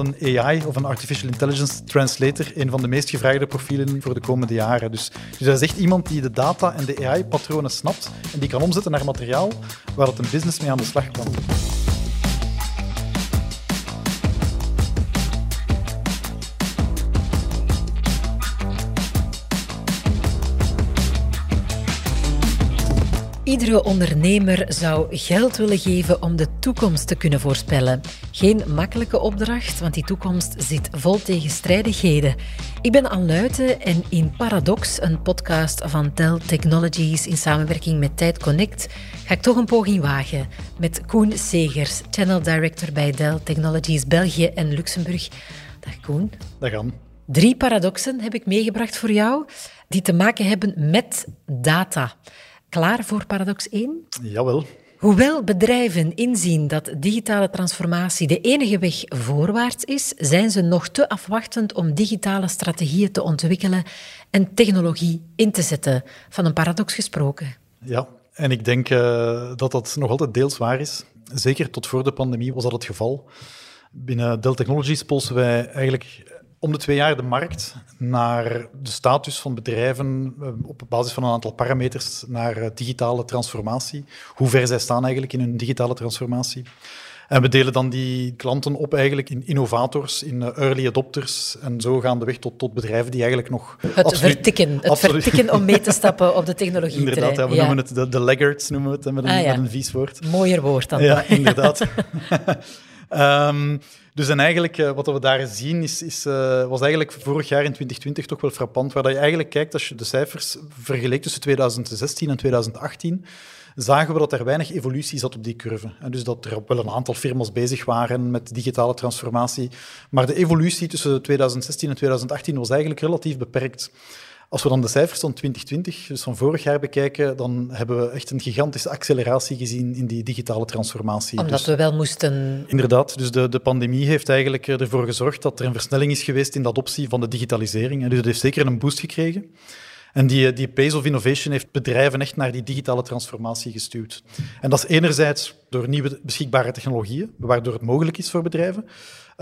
een AI of een Artificial Intelligence Translator een van de meest gevraagde profielen voor de komende jaren. Dus, dus dat is echt iemand die de data en de AI-patronen snapt en die kan omzetten naar materiaal waar dat een business mee aan de slag kan. Iedere ondernemer zou geld willen geven om de toekomst te kunnen voorspellen. Geen makkelijke opdracht, want die toekomst zit vol tegenstrijdigheden. Ik ben Anne Luiten en in Paradox, een podcast van Dell Technologies in samenwerking met Tijd Connect, ga ik toch een poging wagen met Koen Segers, Channel Director bij Dell Technologies België en Luxemburg. Dag Koen. Dag Anne. Drie paradoxen heb ik meegebracht voor jou die te maken hebben met data. Klaar voor paradox 1? Jawel. Hoewel bedrijven inzien dat digitale transformatie de enige weg voorwaarts is, zijn ze nog te afwachtend om digitale strategieën te ontwikkelen en technologie in te zetten. Van een paradox gesproken. Ja, en ik denk uh, dat dat nog altijd deels waar is. Zeker tot voor de pandemie was dat het geval. Binnen Dell Technologies polsen wij eigenlijk om de twee jaar de markt naar de status van bedrijven eh, op basis van een aantal parameters naar eh, digitale transformatie. Hoe ver zij staan eigenlijk in hun digitale transformatie. En we delen dan die klanten op eigenlijk in innovators, in eh, early adopters en zo gaan de weg tot, tot bedrijven die eigenlijk nog... Het absoluut, vertikken, het vertikken om mee te stappen op de technologie. Inderdaad, ja, we noemen het de, de laggards, noemen we het met een, ah, met een vies woord. Mooier woord dan. Ja, inderdaad. um, Dus en eigenlijk, uh, wat we daar zien, is, is uh, was eigenlijk vorig jaar in 2020 toch wel frappant, waar je eigenlijk kijkt, als je de cijfers vergeleek tussen 2016 en 2018, zagen we dat er weinig evolutie zat op die curve. En dus dat er wel een aantal firma's bezig waren met digitale transformatie, maar de evolutie tussen 2016 en 2018 was eigenlijk relatief beperkt. Als we dan de cijfers van 2020, dus van vorig jaar, bekijken, dan hebben we echt een gigantische acceleratie gezien in die digitale transformatie. Omdat dus, we wel moesten... Inderdaad, dus de, de pandemie heeft eigenlijk ervoor gezorgd dat er een versnelling is geweest in de adoptie van de digitalisering. En dus dat heeft zeker een boost gekregen. En die, die pace of innovation heeft bedrijven echt naar die digitale transformatie gestuurd. En dat is enerzijds door nieuwe beschikbare technologieën, waardoor het mogelijk is voor bedrijven.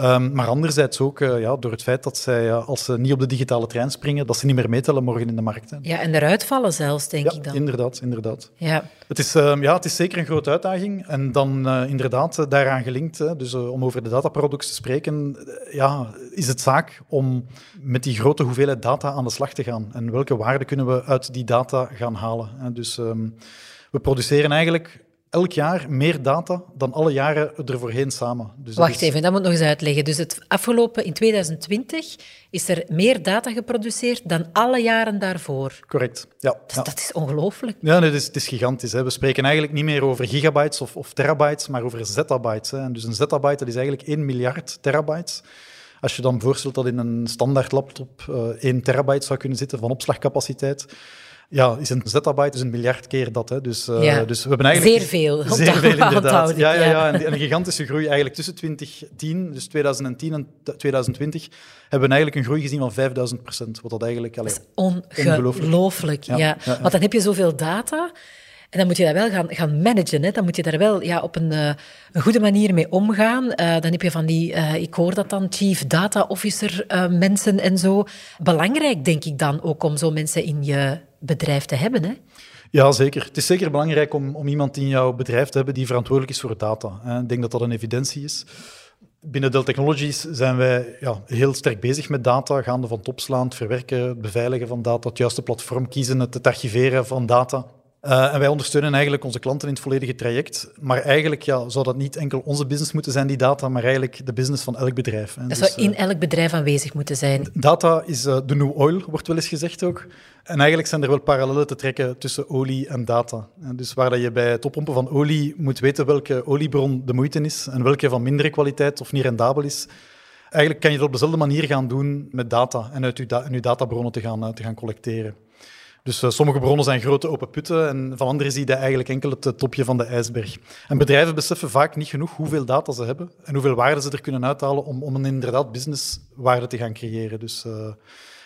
Um, maar anderzijds ook uh, ja, door het feit dat zij, uh, als ze niet op de digitale trein springen, dat ze niet meer meetellen morgen in de markt. Hè. Ja, en eruit vallen zelfs, denk ja, ik dan. inderdaad. inderdaad. Ja. Het, is, uh, ja, het is zeker een grote uitdaging. En dan eh, inderdaad daaraan gelinkt, hè, dus om over de dataproducts te spreken, ja, is het zaak om met die grote hoeveelheid data aan de slag te gaan. En welke waarde kunnen we uit die data gaan halen? Hè. Dus um, we produceren eigenlijk elk jaar meer data dan alle jaren er voorheen samen. Dus Wacht even, dat moet nog eens uitleggen. Dus het afgelopen, in 2020, is er meer data geproduceerd dan alle jaren daarvoor. Correct, ja. Dus ja. Dat is ongelooflijk. Ja, nee, het, is, het is gigantisch. Hè. We spreken eigenlijk niet meer over gigabytes of, of terabytes, maar over zettabytes. Hè. En dus een zettabyte dat is eigenlijk 1 miljard terabytes. Als je dan voorstelt dat in een standaard laptop uh, eh, 1 terabyte zou kunnen zitten van opslagcapaciteit, ja, is een zettabyte dus een miljard keer dat. Hè. Dus, uh, ja. dus we hebben eigenlijk... Zeer veel. Zeer veel, inderdaad. Ja, ja, ja. En, een gigantische groei eigenlijk tussen 2010, dus 2010 en 2020, hebben we eigenlijk een groei gezien van 5000 procent. Wat dat eigenlijk... Allee, dat is ongelooflijk. Ja. Ja. Want dan heb je zoveel data... En dan moet je dat wel gaan, gaan managen. Hè. Dan moet je daar wel ja, op een, uh, een goede manier mee omgaan. Uh, dan heb je van die, uh, ik hoor dat dan, chief data officer mensen en zo. Belangrijk, denk ik dan ook, om zo mensen in je bedrijf te hebben. Hè? Ja, zeker. Het is zeker belangrijk om, om iemand in jouw bedrijf te hebben die verantwoordelijk is voor data. Hè. Ik denk dat dat een evidentie is. Binnen Dell Technologies zijn wij ja, heel sterk bezig met data, gaande van het opslaan, het verwerken, het beveiligen van data, het juiste platform kiezen, het archiveren van data. Uh, en wij ondersteunen eigenlijk onze klanten in het volledige traject. Maar eigenlijk ja, zou dat niet enkel onze business moeten zijn, die data, maar eigenlijk de business van elk bedrijf. Hè. Dat dus, zou in uh, elk bedrijf aanwezig moeten zijn. Data is uh, de new oil, wordt wel eens gezegd ook. En eigenlijk zijn er wel parallellen te trekken tussen olie en data. En dus waar dat je bij het oppompen van olie moet weten welke oliebron de moeite is en welke van mindere kwaliteit of niet rendabel is. Eigenlijk kan je dat op dezelfde manier gaan doen met data en uit je, da je databronnen te gaan, te gaan collecteren. Dus uh, sommige bronnen zijn grote open putten en van andere zie je eigenlijk enkel het topje van de ijsberg. En bedrijven beseffen vaak niet genoeg hoeveel data ze hebben en hoeveel waarde ze er kunnen uithalen om, om een inderdaad businesswaarde te gaan creëren. Dus, uh,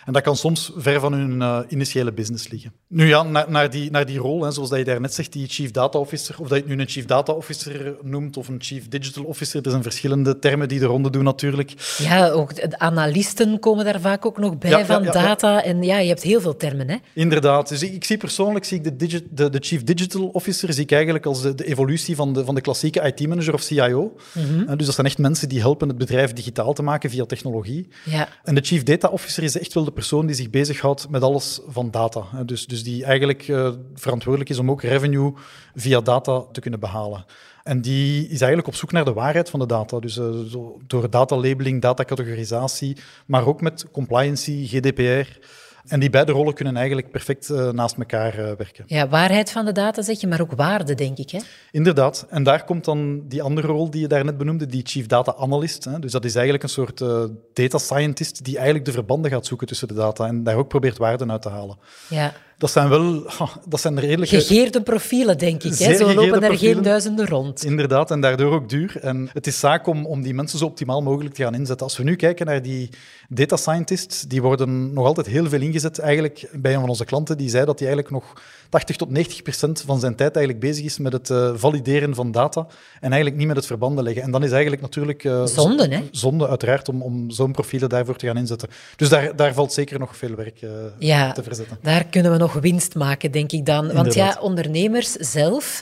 En dat kan soms ver van hun uh, initiële business liggen. Nu ja, naar, naar, die, naar die rol, hè, zoals dat je daarnet zegt, die Chief Data Officer, of dat je het nu een Chief Data Officer noemt of een Chief Digital Officer, dat zijn verschillende termen die de ronde doen natuurlijk. Ja, ook de analisten komen daar vaak ook nog bij van data. En ja, je hebt heel veel termen. Hè? Inderdaad. Dus ik, ik zie persoonlijk zie ik de, de, de, Chief Digital Officer zie ik eigenlijk als de, de evolutie van de, van de klassieke IT-manager of CIO. Mhm. Dus dat zijn echt mensen die helpen het bedrijf digitaal te maken via technologie. Ja. En de Chief Data Officer is echt wel de persoon die zich bezighoudt met alles van data. Dus, dus die eigenlijk uh, verantwoordelijk is om ook revenue via data te kunnen behalen. En die is eigenlijk op zoek naar de waarheid van de data. Dus zo, door datalabeling, datacategorisatie, maar ook met compliancy, GDPR. En die beide rollen kunnen eigenlijk perfect uh, naast elkaar uh, werken. Ja, waarheid van de data zeg je, maar ook waarde, denk ik. Hè? Inderdaad. En daar komt dan die andere rol die je daarnet benoemde, die Chief Data Analyst. Hè. Dus dat is eigenlijk een soort uh, data scientist die eigenlijk de verbanden gaat zoeken tussen de data en daar ook probeert waarde uit te halen. Ja dat zijn wel dat zijn redelijk... Gegeerde profielen, denk ik. Hè? Zo lopen er geen duizenden rond. Inderdaad, en daardoor ook duur. En het is zaak om, om die mensen zo optimaal mogelijk te gaan inzetten. Als we nu kijken naar die data scientists, die worden nog altijd heel veel ingezet. Eigenlijk bij een van onze klanten, die zei dat hij eigenlijk nog 80 tot 90 procent van zijn tijd eigenlijk bezig is met het uh, valideren van data en eigenlijk niet met het verbanden leggen. En dan is eigenlijk natuurlijk... Uh, zonde, hè? Zonde, uiteraard, om, om zo'n profielen daarvoor te gaan inzetten. Dus daar, daar valt zeker nog veel werk uh, ja, te verzetten. daar kunnen we nog winst maken, denk ik dan. Want ja, ondernemers zelf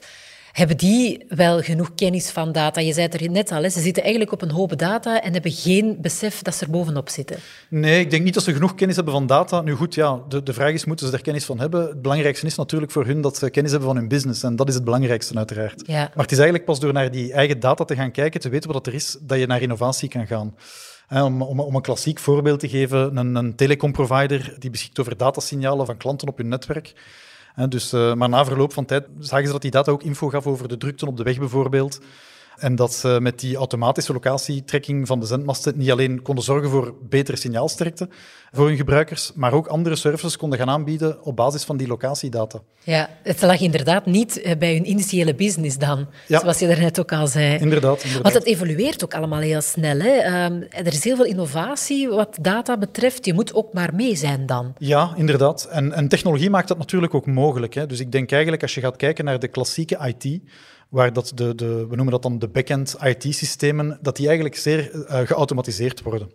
hebben die wel genoeg kennis van data? Je zei het er net al, hè, ze zitten eigenlijk op een hoop data en hebben geen besef dat ze er bovenop zitten. Nee, ik denk niet dat ze genoeg kennis hebben van data. Nu goed, ja, de, de vraag is, moeten ze er kennis van hebben? Het belangrijkste is natuurlijk voor hun dat ze kennis hebben van hun business. En dat is het belangrijkste uiteraard. Ja. Maar het is eigenlijk pas door naar die eigen data te gaan kijken, te weten wat er is, dat je naar innovatie kan gaan. Om, om, een klassiek voorbeeld te geven, een, een telecomprovider die beschikt over datasignalen van klanten op hun netwerk dus, uh, maar na verloop van tijd zagen ze dat die data ook info gaf over de drukte op de weg bijvoorbeeld. En dat ze met die automatische locatietrekking van de zendmasten niet alleen konden zorgen voor betere signaalsterkte voor hun gebruikers, maar ook andere services konden gaan aanbieden op basis van die locatiedata. Ja, het lag inderdaad niet eh, bij hun initiële business dan, zoals je daarnet ook al zei. Inderdaad, inderdaad. Want het evolueert ook allemaal heel snel. Hè? Ehm, er is heel veel innovatie wat data betreft. Je moet ook maar mee zijn dan. Ja, inderdaad. En, en technologie maakt dat natuurlijk ook mogelijk. Hè? Dus ik denk eigenlijk, als je gaat kijken naar de klassieke IT, waar dat de, de, we noemen dat dan de backend IT-systemen, dat die eigenlijk zeer uh, geautomatiseerd worden.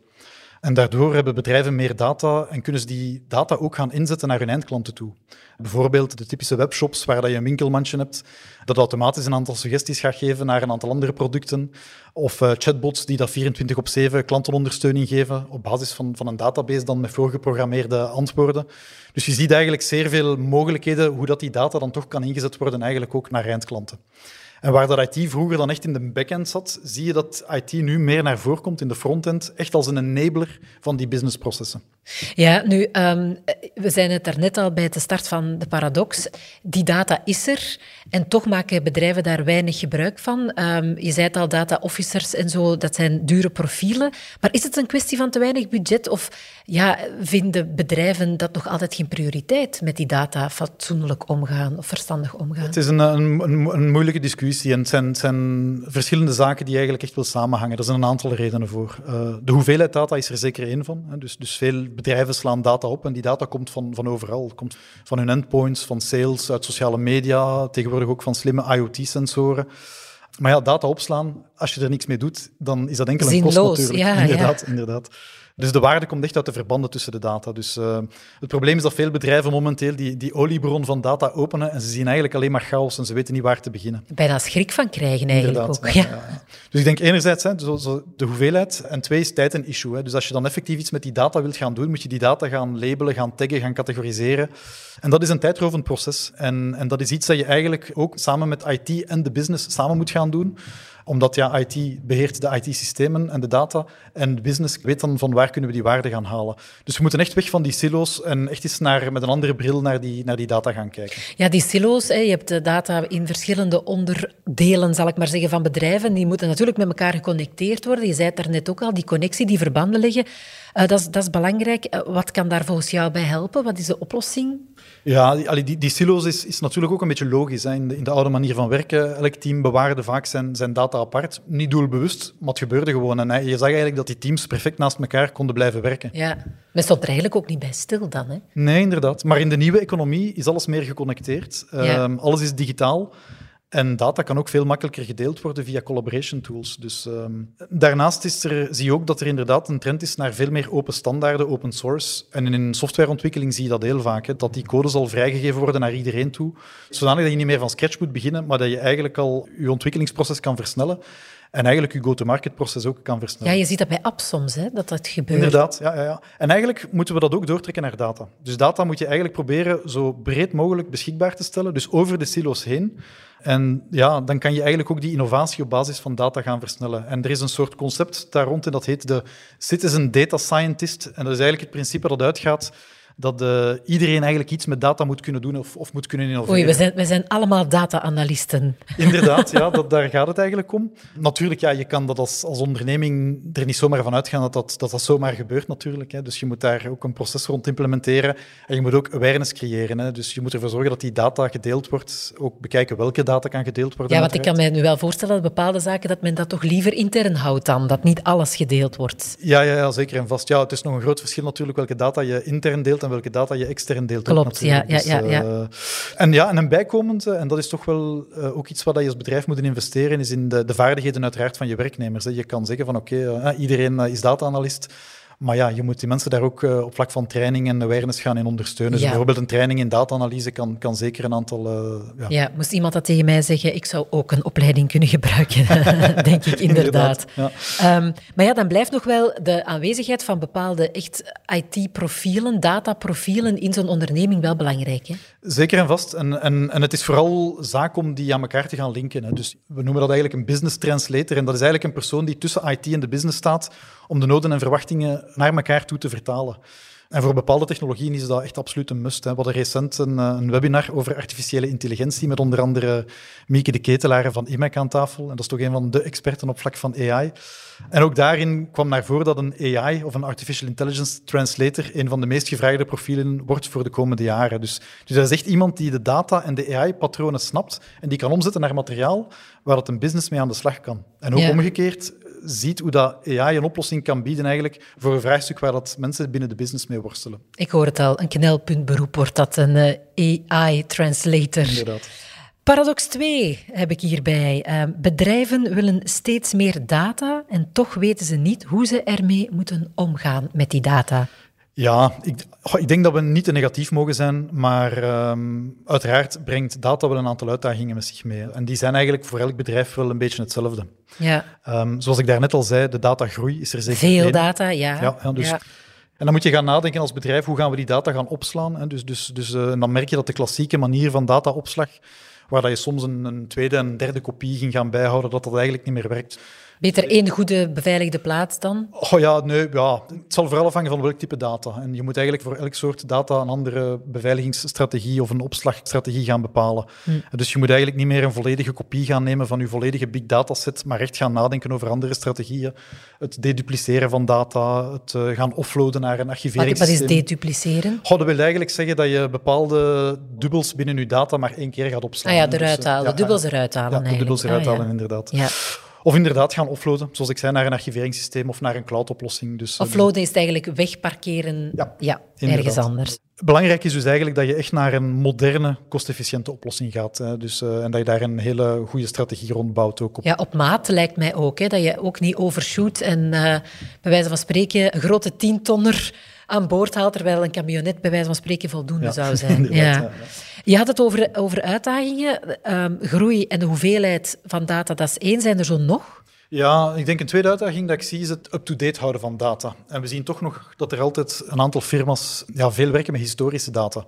En daardoor hebben bedrijven meer data en kunnen ze die data ook gaan inzetten naar hun eindklanten toe. Bijvoorbeeld de typische webshops waar dat je een winkelmandje hebt, dat automatisch een aantal suggesties gaat geven naar een aantal andere producten. Of uh, chatbots die dat 24 op 7 klantenondersteuning geven op basis van, van een database dan met voorgeprogrammeerde antwoorden. Dus je ziet eigenlijk zeer veel mogelijkheden hoe dat die data dan toch kan ingezet worden eigenlijk ook naar eindklanten. En waar dat IT vroeger dan echt in de backend zat, zie je dat IT nu meer naar voren komt in de frontend, echt als een enabler van die businessprocessen. Ja, nu, ehm, we zijn het daarnet al bij de start van de paradox. Die data is er en toch maken bedrijven daar weinig gebruik van. Ehm, je zei het al, data officers en zo, dat zijn dure profielen. Maar is het een kwestie van te weinig budget of ja, vinden bedrijven dat nog altijd geen prioriteit met die data fatsoenlijk omgaan of verstandig omgaan? Het is een, een, een moeilijke discussie en het zijn, zijn, verschillende zaken die eigenlijk echt wel samenhangen. Er zijn een aantal redenen voor. Uh, de hoeveelheid data is er zeker één van. Hè. Dus, dus veel bedrijven slaan data op en die data komt van, van overal. Het komt van hun endpoints, van sales, uit sociale media, tegenwoordig ook van slimme IoT-sensoren. Maar ja, data opslaan, als je er niks mee doet, dan is dat enkel een kost natuurlijk. Ja, inderdaad, ja. inderdaad. Dus de waarde komt echt uit de verbanden tussen de data. Dus uh, het probleem is dat veel bedrijven momenteel die, die oliebron van data openen en ze zien eigenlijk alleen maar chaos en ze weten niet waar te beginnen. Bijna schrik van krijgen eigenlijk ook. Ja. Ja, dus ik denk enerzijds hè, de hoeveelheid en twee is tijd een issue. Hè. Dus als je dan effectief iets met die data wilt gaan doen, moet je die data gaan labelen, gaan taggen, gaan categoriseren. En dat is een tijdrovend proces. En, en dat is iets dat je eigenlijk ook samen met IT en de business samen moet gaan doen omdat ja, IT beheert de IT-systemen en de data. En business weet dan van waar kunnen we die waarde gaan halen. Dus we moeten echt weg van die silo's en echt eens naar, met een andere bril naar die, naar die data gaan kijken. Ja, die silo's, hè, je hebt de data in verschillende onderdelen, zal ik maar zeggen, van bedrijven. Die moeten natuurlijk met elkaar geconnecteerd worden. Je zei het daarnet ook al, die connectie, die verbanden leggen. Uh, dat, is, dat is belangrijk. Uh, wat kan daar volgens jou bij helpen? Wat is de oplossing? Ja, die, die, die silo's is, is natuurlijk ook een beetje logisch. Hè. In, de, in, de, oude manier van werken, elk team bewaarde vaak zijn, zijn data apart. Niet doelbewust, maar het gebeurde gewoon. En je zag eigenlijk dat die teams perfect naast elkaar konden blijven werken. Ja, men stond er eigenlijk ook niet bij stil dan. Hè? Nee, inderdaad. Maar in de nieuwe economie is alles meer geconnecteerd. Ja. Um, alles is digitaal. En data kan ook veel makkelijker gedeeld worden via collaboration tools. Dus, um, daarnaast is er, zie je ook dat er inderdaad een trend is naar veel meer open standaarden, open source. En in softwareontwikkeling zie je dat heel vaak, dat die code zal vrijgegeven worden naar iedereen toe, zodanig dat je niet meer van scratch moet beginnen, maar dat je eigenlijk al je ontwikkelingsproces kan versnellen. En eigenlijk je go-to-market proces ook kan versnellen. Ja, je ziet dat bij apps soms, hè, dat dat gebeurt. Inderdaad, ja, ja, ja. En eigenlijk moeten we dat ook doortrekken naar data. Dus data moet je eigenlijk proberen zo breed mogelijk beschikbaar te stellen, dus over de silo's heen. En ja, dan kan je eigenlijk ook die innovatie op basis van data gaan versnellen. En er is een soort concept daar rond en dat heet de Citizen Data Scientist. En dat is eigenlijk het principe dat uitgaat dat uh, iedereen eigenlijk iets met data moet kunnen doen of, of moet kunnen innoveren. Oei, we zijn, we zijn allemaal data-analysten. Inderdaad, ja, dat, daar gaat het eigenlijk om. Natuurlijk, ja, je kan dat als, als onderneming er niet zomaar van uitgaan dat dat, dat, dat zomaar gebeurt natuurlijk. Hè. Dus je moet daar ook een proces rond implementeren en je moet ook awareness creëren. Hè. Dus je moet ervoor zorgen dat die data gedeeld wordt, ook bekijken welke data kan gedeeld worden. Ja, want ik kan mij nu wel voorstellen dat bepaalde zaken, dat men dat toch liever intern houdt dan, dat niet alles gedeeld wordt. Ja, ja, ja zeker en vast. Ja, het is nog een groot verschil natuurlijk welke data je intern deelt en welke data je extern deelt. Klopt, ja, ja, ja, ja. Uh, en ja, en een bijkomend, en dat is toch wel uh, ook iets wat je als bedrijf moet investeren, is in de, de vaardigheden uiteraard van je werknemers. Hè. Je kan zeggen van oké, okay, iedereen is data-analyst, maar ja, je moet die mensen daar ook uh, op vlak van training en awareness gaan in ondersteunen. Dus ja. Bijvoorbeeld een training in data-analyse kan, kan zeker een aantal... Uh, ja. ja. moest iemand dat tegen mij zeggen, ik zou ook een opleiding kunnen gebruiken, denk ik inderdaad. inderdaad ja. Um, maar ja, dan blijft nog wel de aanwezigheid van bepaalde echt IT-profielen, dataprofielen in zo'n onderneming wel belangrijk. Hè? Zeker en vast. En, en, en het is vooral zaak om die aan elkaar te gaan linken. Hè. Dus we noemen dat eigenlijk een business translator. En dat is eigenlijk een persoon die tussen IT en de business staat om de noden en verwachtingen naar elkaar toe te vertalen. En voor bepaalde technologieën is dat echt absoluut een must. Hè. We hadden recent een, eh, een, webinar over artificiële intelligentie met onder andere Mieke de Ketelaar van IMEC aan tafel. En dat is toch een van de experten op vlak van AI. En ook daarin kwam naar voren dat een AI of een Artificial Intelligence Translator een van de meest gevraagde profielen wordt voor de komende jaren. Dus, dus dat is echt iemand die de data en de AI-patronen snapt en die kan omzetten naar materiaal waar het een business mee aan de slag kan. En ook omgekeerd ziet hoe dat AI een oplossing kan bieden eigenlijk voor een vraagstuk waar dat mensen binnen de business mee worstelen. Ik hoor het al, een knelpuntberoep wordt dat, een uh, AI-translator. Inderdaad. Paradox 2 heb ik hierbij. Uh, bedrijven willen steeds meer data en toch weten ze niet hoe ze ermee moeten omgaan met die data. Ja, ik, ik, denk dat we niet te negatief mogen zijn, maar um, uiteraard brengt data wel een aantal uitdagingen met zich mee. En die zijn eigenlijk voor elk bedrijf wel een beetje hetzelfde. Ja. Um, zoals ik daarnet al zei, de datagroei is er zeker Veel één. data, ja. ja, ja dus, ja. En dan moet je gaan nadenken als bedrijf, hoe gaan we die data gaan opslaan? Hè? Dus, dus, dus uh, dan merk je dat de klassieke manier van dataopslag, waar dat je soms een, een tweede en derde kopie ging gaan bijhouden, dat dat eigenlijk niet meer werkt. Beter één goede beveiligde plaats dan? Oh ja, nee, ja, het zal vooral afhangen van welk type data. En je moet eigenlijk voor elk soort data een andere beveiligingsstrategie of een opslagstrategie gaan bepalen. Hm. Dus je moet eigenlijk niet meer een volledige kopie gaan nemen van je volledige big data set, maar echt gaan nadenken over andere strategieën. Het dedupliceren van data, het uh, gaan offloaden naar een archiveringssysteem. Wat, is dedupliceren? Oh, dat wil eigenlijk zeggen dat je bepaalde dubbels binnen je data maar één keer gaat opslaan. Ah ja, eruit dus, halen, dus, de dubbels eruit halen Ja, de dubbels eruit ah, halen, inderdaad. Ja. Of inderdaad gaan offloaden, zoals ik zei, naar een archiveringssysteem of naar een cloud-oplossing. Dus, offloaden is eigenlijk wegparkeren ja, ja ergens anders. Belangrijk is dus eigenlijk dat je echt naar een moderne, kostefficiënte oplossing gaat. Hè. Dus, uh, en dat je daar een hele goede strategie rond bouwt. Ook op. Ja, op maat lijkt mij ook. Hè, dat je ook niet overshoot en uh, bij wijze van spreken een grote tientonner aan boord haalt, terwijl een camionet bij wijze van spreken voldoende zou zijn. Ja. Je had het over, over uitdagingen, um, groei en de hoeveelheid van data, dat is één. Zijn er zo nog? Ja, ik denk een tweede uitdaging dat ik zie is het up-to-date houden van data. En we zien toch nog dat er altijd een aantal firma's ja, veel werken met historische data.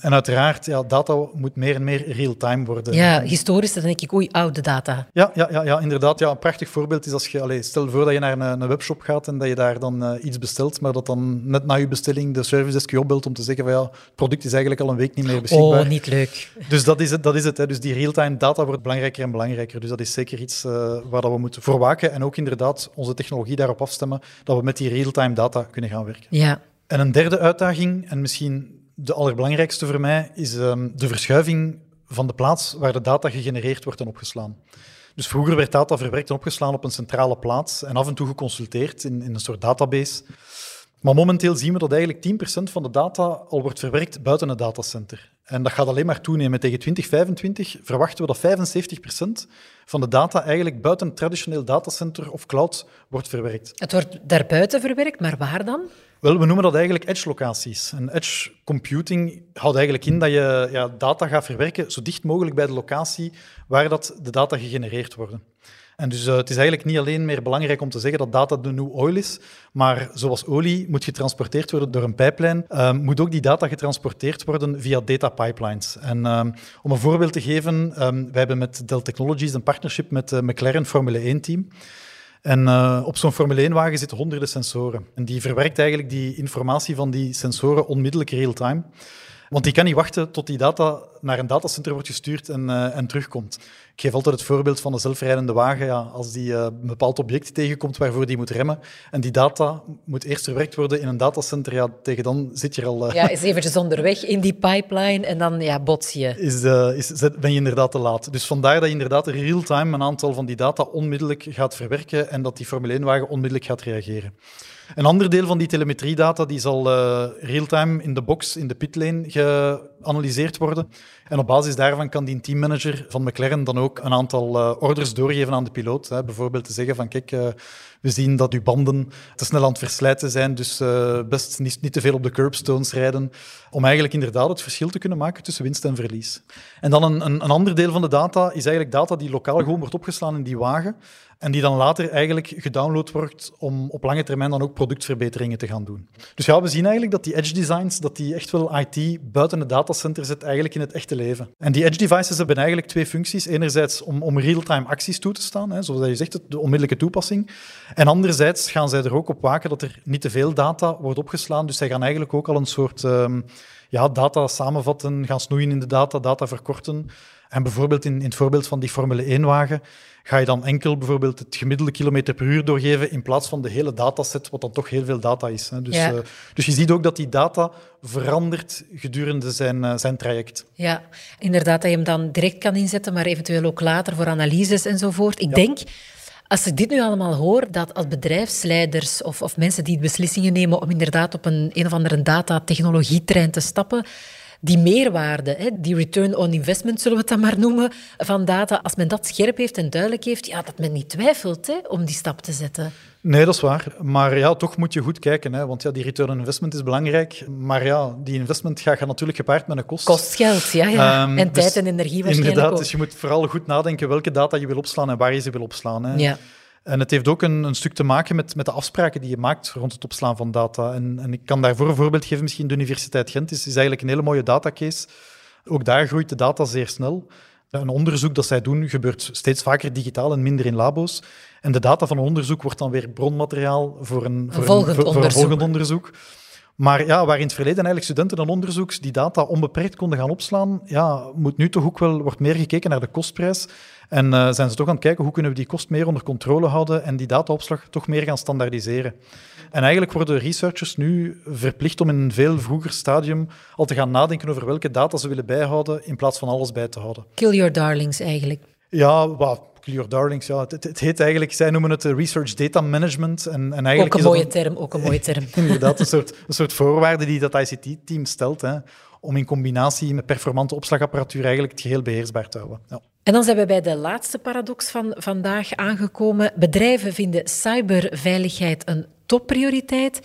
En uiteraard, ja, data moet meer en meer real-time worden. Ja, historisch dan denk ik, oei, oude data. Ja, ja, ja, ja inderdaad. Ja, een prachtig voorbeeld is als je, allez, stel voor dat je naar een, een webshop gaat en dat je daar dan uh, iets bestelt, maar dat dan net na je bestelling de service desk je opbelt om te zeggen van ja, het product is eigenlijk al een week niet meer beschikbaar. Oh, niet leuk. Dus dat is het. Dat is het hè. Dus die real-time data wordt belangrijker en belangrijker. Dus dat is zeker iets uh, waar dat we moeten voor waken en ook inderdaad onze technologie daarop afstemmen dat we met die real-time data kunnen gaan werken. Ja. En een derde uitdaging, en misschien de allerbelangrijkste voor mij is um, de verschuiving van de plaats waar de data gegenereerd wordt en opgeslaan. Dus vroeger werd data verwerkt en opgeslaan op een centrale plaats en af en toe geconsulteerd in een soort database. Maar momenteel zien we dat eigenlijk 10% van de data al wordt verwerkt buiten het datacenter. En dat gaat alleen maar toenemen. Tegen 2025 verwachten we dat 75% van de data eigenlijk buiten het traditioneel datacenter of cloud wordt verwerkt. Het wordt daarbuiten verwerkt, maar waar dan? Wel, we noemen dat eigenlijk edge-locaties. En edge computing houdt eigenlijk in dat je ja, data gaat verwerken zo dicht mogelijk bij de locatie waar dat de data gegenereerd worden. En dus uh, het is eigenlijk niet alleen meer belangrijk om te zeggen dat data de new oil is, maar zoals olie moet getransporteerd worden door een pijplijn, uh, moet ook die data getransporteerd worden via data pipelines. En uh, om een voorbeeld te geven, wij hebben met Dell Technologies een partnership met het McLaren Formule 1-team. En uh, op zo'n Formule 1-wagen zitten honderden sensoren. En die verwerkt eigenlijk die informatie van die sensoren onmiddellijk real-time. Want die kan niet wachten tot die data naar een datacenter wordt gestuurd en, uh, en terugkomt. Ik geef altijd het voorbeeld van een zelfrijdende wagen. Ja, als die uh, een bepaald object tegenkomt waarvoor die moet remmen en die data moet eerst verwerkt worden in een datacenter, ja, tegen dan zit je al... Uh, ja, is eventjes onderweg in die pipeline en dan ja, bots je. Is, is, ben je inderdaad te laat. Dus vandaar dat je inderdaad real-time een aantal van die data onmiddellijk gaat verwerken en dat die Formule 1-wagen onmiddellijk gaat reageren. Een ander deel van die telemetriedata die zal uh, real-time in de box, in de pitlane, geanalyseerd worden. En op basis daarvan kan die teammanager van McLaren dan ook een aantal uh, orders doorgeven aan de piloot. Hè. Bijvoorbeeld te zeggen van kijk, uh, we zien dat uw banden te snel aan het verslijten zijn, dus best niet, niet, te veel op de curbstones rijden. Om eigenlijk inderdaad het verschil te kunnen maken tussen winst en verlies. En dan een, een, een ander deel van de data is eigenlijk data die lokaal gewoon wordt opgeslaan in die wagen. En die dan later eigenlijk gedownload wordt om op lange termijn dan ook productverbeteringen te gaan doen. Dus ja, we zien eigenlijk dat die edge designs, dat die echt wel IT buiten het datacenter zet, eigenlijk in het echte leven. En die edge devices hebben eigenlijk twee functies. Enerzijds om, om real-time acties toe te staan, hè, zoals je zegt, de onmiddellijke toepassing. En anderzijds gaan zij er ook op waken dat er niet te veel data wordt opgeslaan. Dus zij gaan eigenlijk ook al een soort um, ja, data samenvatten, gaan snoeien in de data, data verkorten. En bijvoorbeeld in, in het voorbeeld van die Formule 1-wagen ga je dan enkel bijvoorbeeld het gemiddelde kilometer per uur doorgeven in plaats van de hele dataset, wat dan toch heel veel data is. Hè. Dus, ja. uh, dus je ziet ook dat die data verandert gedurende zijn, uh, zijn traject. Ja, inderdaad, dat je hem dan direct kan inzetten, maar eventueel ook later voor analyses enzovoort. Ik ja. denk... Als ik dit nu allemaal hoor, dat als bedrijfsleiders of, of mensen die beslissingen nemen om inderdaad op een, een of andere datatechnologietrein te stappen, die meerwaarde, hè, die return on investment, zullen we het dan maar noemen, van data, als men dat scherp heeft en duidelijk heeft, ja, dat men niet twijfelt hè, om die stap te zetten. Nee, dat is waar. Maar ja, toch moet je goed kijken. Hè? Want ja, die return on investment is belangrijk. Maar ja, die investment gaat, gaat natuurlijk gepaard met een kost. Kost geld, ja. ja. Um, en tijd dus en energie waarschijnlijk Inderdaad, ook. dus je moet vooral goed nadenken welke data je wil opslaan en waar je ze wil opslaan. Hè? Ja. En het heeft ook een, een, stuk te maken met, met de afspraken die je maakt rond het opslaan van data. En, en ik kan daarvoor een voorbeeld geven. Misschien de Universiteit Gent is, is eigenlijk een hele mooie datacase. Ook daar groeit de data zeer snel. Een onderzoek dat zij doen gebeurt steeds vaker digitaal en minder in labo's. En de data van een onderzoek wordt dan weer bronmateriaal voor een, voor een, volgend, voor, onderzoek. Voor een volgend onderzoek. Maar ja, waar in het verleden eigenlijk studenten en onderzoeks die data onbeperkt konden gaan opslaan, ja, moet nu toch ook wel, wordt meer gekeken naar de kostprijs. En uh, zijn ze toch aan het kijken hoe kunnen we die kost meer onder controle houden en die dataopslag toch meer gaan standaardiseren. En eigenlijk worden researchers nu verplicht om in een veel vroeger stadium al te gaan nadenken over welke data ze willen bijhouden in plaats van alles bij te houden. Kill your darlings eigenlijk. Ja, well, Your darlings, ja. Het, het, heet eigenlijk, zij noemen het Research Data Management. En, en eigenlijk ook een mooie een, term, ook een mooie term. inderdaad, een soort, een soort voorwaarde die dat ICT-team stelt, hè, om in combinatie met performante opslagapparatuur eigenlijk het geheel beheersbaar te houden. Ja. En dan zijn we bij de laatste paradox van vandaag aangekomen. Bedrijven vinden cyberveiligheid een topprioriteit.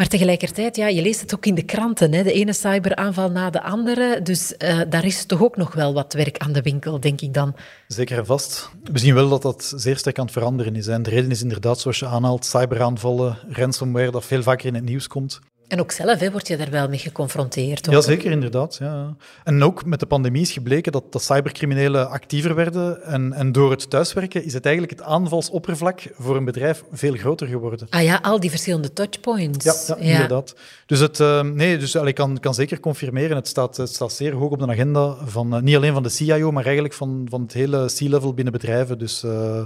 Maar tegelijkertijd, ja, je leest het ook in de kranten, hè, de ene cyberaanval na de andere. Dus uh, daar is toch ook nog wel wat werk aan de winkel, denk ik dan. Zeker en vast. We zien wel dat dat zeer sterk aan het veranderen is. En de reden is inderdaad, zoals je aanhaalt, cyberaanvallen, ransomware, dat veel vaker in het nieuws komt. En ook zelf hè, word je daar wel mee geconfronteerd. Ja, zeker, inderdaad. Ja. En ook met de pandemie is gebleken dat, dat cybercriminelen actiever werden. En, en door het thuiswerken is het eigenlijk het aanvalsoppervlak voor een bedrijf veel groter geworden. Ah ja, al die verschillende touchpoints. Ja, ja, inderdaad. Dus, het, uh, nee, dus ik kan, kan zeker confirmeren, het staat, het staat zeer hoog op de agenda van uh, niet alleen van de CIO, maar eigenlijk van, van het hele C-level binnen bedrijven. Dus... Uh,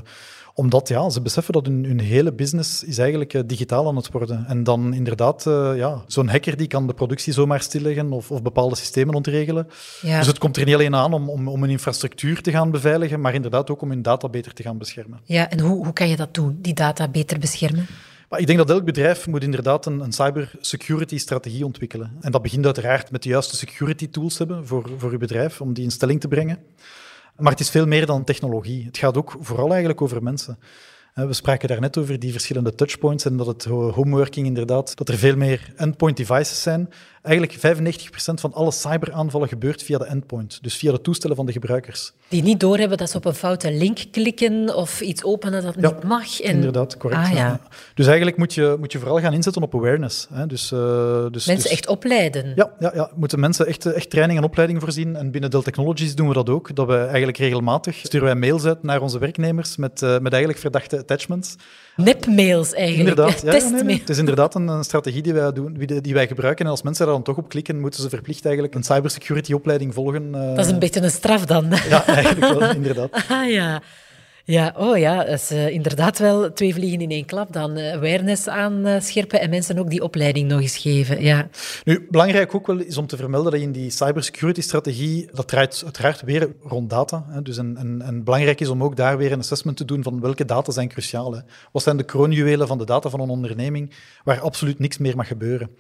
omdat ja, ze beseffen dat hun, hun hele business is eigenlijk uh, digitaal aan het worden. En dan inderdaad, uh, ja, zo'n hacker die kan de productie zomaar stilleggen of, of bepaalde systemen ontregelen. Ja. Dus het komt er niet alleen aan om, om, om een infrastructuur te gaan beveiligen, maar inderdaad ook om hun data beter te gaan beschermen. Ja, en hoe, hoe kan je dat doen, die data beter beschermen? Maar ik denk dat elk bedrijf moet inderdaad een, een cybersecurity-strategie ontwikkelen. En dat begint uiteraard met de juiste security tools hebben voor, voor je bedrijf, om die in stelling te brengen. Maar het is veel meer dan technologie. Het gaat ook vooral eigenlijk over mensen. We spraken daarnet over die verschillende touchpoints en dat het homeworking inderdaad, dat er veel meer endpoint devices zijn. Eigenlijk 95% van alle cyberaanvallen gebeurt via de endpoint, dus via de toestellen van de gebruikers. Die niet doorhebben dat ze op een foute link klikken of iets openen dat ja, niet mag. En... Inderdaad, correct. Ah, ja. Dus eigenlijk moet je, moet je vooral gaan inzetten op awareness. Hè. Dus, uh, dus, mensen dus... echt opleiden. Ja, ja, ja, moeten mensen echt, echt training en opleiding voorzien. En binnen Dell Technologies doen we dat ook. Dat we eigenlijk regelmatig sturen wij mails uit naar onze werknemers met, uh, met eigenlijk verdachte attachments. Nepmails eigenlijk. Inderdaad, ja, Testmails. nee, nee. Het is inderdaad een, een, strategie die wij, doen, die, die wij gebruiken. En als mensen dan toch op klikken, moeten ze verplicht eigenlijk een cybersecurity-opleiding volgen. Uh... Dat is een beetje een straf dan. Ja, eigenlijk wel, inderdaad. Ah ja. Ja, oh ja, dat is uh, inderdaad wel twee vliegen in één klap. Dan uh, awareness aanscherpen en mensen ook die opleiding nog eens geven. Ja. Nu, belangrijk ook wel is om te vermelden dat in die cybersecurity-strategie, dat draait uiteraard weer rond data. Hè. Dus en, en, en, belangrijk is om ook daar weer een assessment te doen van welke data zijn cruciaal. Hè. Wat zijn de kroonjuwelen van de data van een onderneming waar absoluut niks meer mag gebeuren.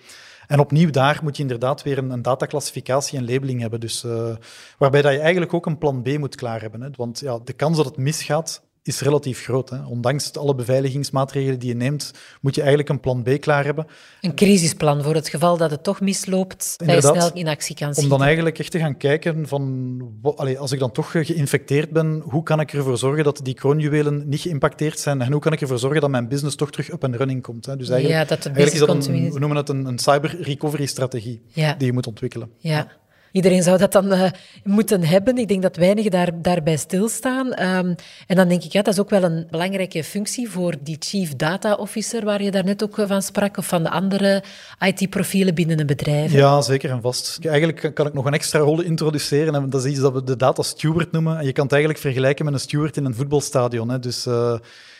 En opnieuw daar moet je inderdaad weer een, dataclassificatie en labeling hebben. Dus, uh, waarbij dat je eigenlijk ook een plan B moet klaar hebben. Hè. Want ja, de kans dat het misgaat is relatief groot. Hè. Ondanks alle beveiligingsmaatregelen die je neemt, moet je eigenlijk een plan B klaar hebben. Een crisisplan voor het geval dat het toch misloopt, dat je snel in actie kan zien. Om dan eigenlijk echt te gaan kijken van, allez, als ik dan toch geïnfecteerd ben, hoe kan ik ervoor zorgen dat die kroonjuwelen niet geïmpacteerd zijn en hoe kan ik ervoor zorgen dat mijn business toch terug up en running komt. Hè. Dus eigenlijk, ja, dat eigenlijk is dat een, we noemen het een, een cyber recovery strategie ja. die je moet ontwikkelen. Ja. Iedereen zou dat dan uh, moeten hebben. Ik denk dat weinigen daar, daarbij stilstaan. Um, en dan denk ik, ja, dat is ook wel een belangrijke functie voor die Chief Data Officer, waar je daarnet ook van sprak, of van de andere IT-profielen binnen een bedrijf. Ja, zeker en vast. Eigenlijk kan ik nog een extra rol introduceren. En dat is iets dat we de data steward noemen. En je kan het eigenlijk vergelijken met een steward in een voetbalstadion. Hè. Dus... Uh,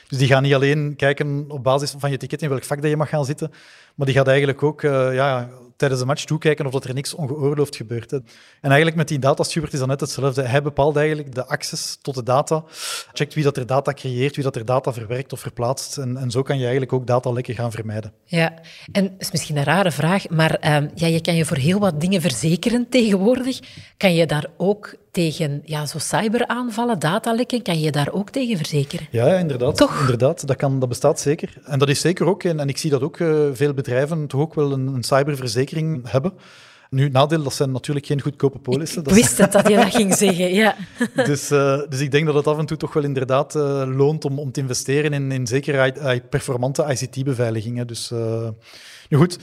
dus die gaan niet alleen kijken op basis van je ticket in welk vak dat je mag gaan zitten, maar die gaat eigenlijk ook ja, tijdens de match toekijken of dat er niks ongeoorloofd gebeurt. En eigenlijk met die datasteward is dat net hetzelfde. Hij bepaalt eigenlijk de access tot de data, checkt wie dat er data creëert, wie dat er data verwerkt of verplaatst. En, en zo kan je eigenlijk ook datalekken gaan vermijden. Ja, en is misschien een rare vraag, maar uh, ja, je kan je voor heel wat dingen verzekeren tegenwoordig. Kan je daar ook tegen ja, zo cyberaanvallen, datalekken, kan je daar ook tegen verzekeren? Ja, inderdaad. Toch? Inderdaad, dat, kan, dat bestaat zeker. En dat is zeker ook, en, en ik zie dat ook uh, veel bedrijven toch ook wel een, een cyberverzekering hebben. Nu, het nadeel, dat zijn natuurlijk geen goedkope polissen. Ik wist het dat je dat ging zeggen, ja. Dus, uh, dus ik denk dat het af en toe toch wel inderdaad uh, loont om, om te investeren in, in zeker performante ICT-beveiligingen. Dus, uh, nu goed,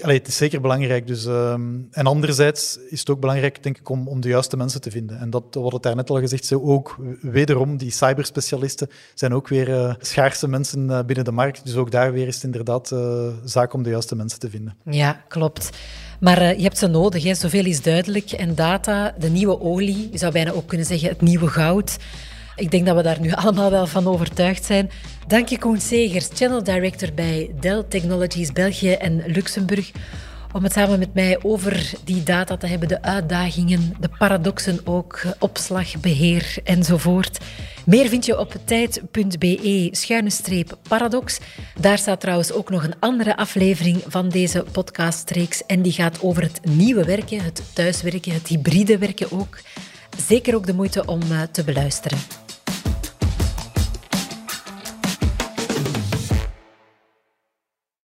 Allee, het is zeker belangrijk. Dus, um, en anderzijds is het ook belangrijk, denk ik, om, om de juiste mensen te vinden. En dat wordt het daarnet al gezegd, zo ook wederom, die cyberspecialisten zijn ook weer uh, schaarse mensen uh, binnen de markt. Dus ook daar weer is het inderdaad uh, zaak om de juiste mensen te vinden. Ja, klopt. Maar je hebt ze nodig, hè. zoveel is duidelijk. En data, de nieuwe olie, je zou bijna ook kunnen zeggen het nieuwe goud. Ik denk dat we daar nu allemaal wel van overtuigd zijn. Dank je, Koen Segers, Channel Director bij Dell Technologies België en Luxemburg, om het samen met mij over die data te hebben, de uitdagingen, de paradoxen ook, opslag, beheer enzovoort. Meer vind je op tijd.be schuine streep paradox. Daar staat trouwens ook nog een andere aflevering van deze podcastreeks en die gaat over het nieuwe werken, het thuiswerken, het hybride werken ook. Zeker ook de moeite om te beluisteren.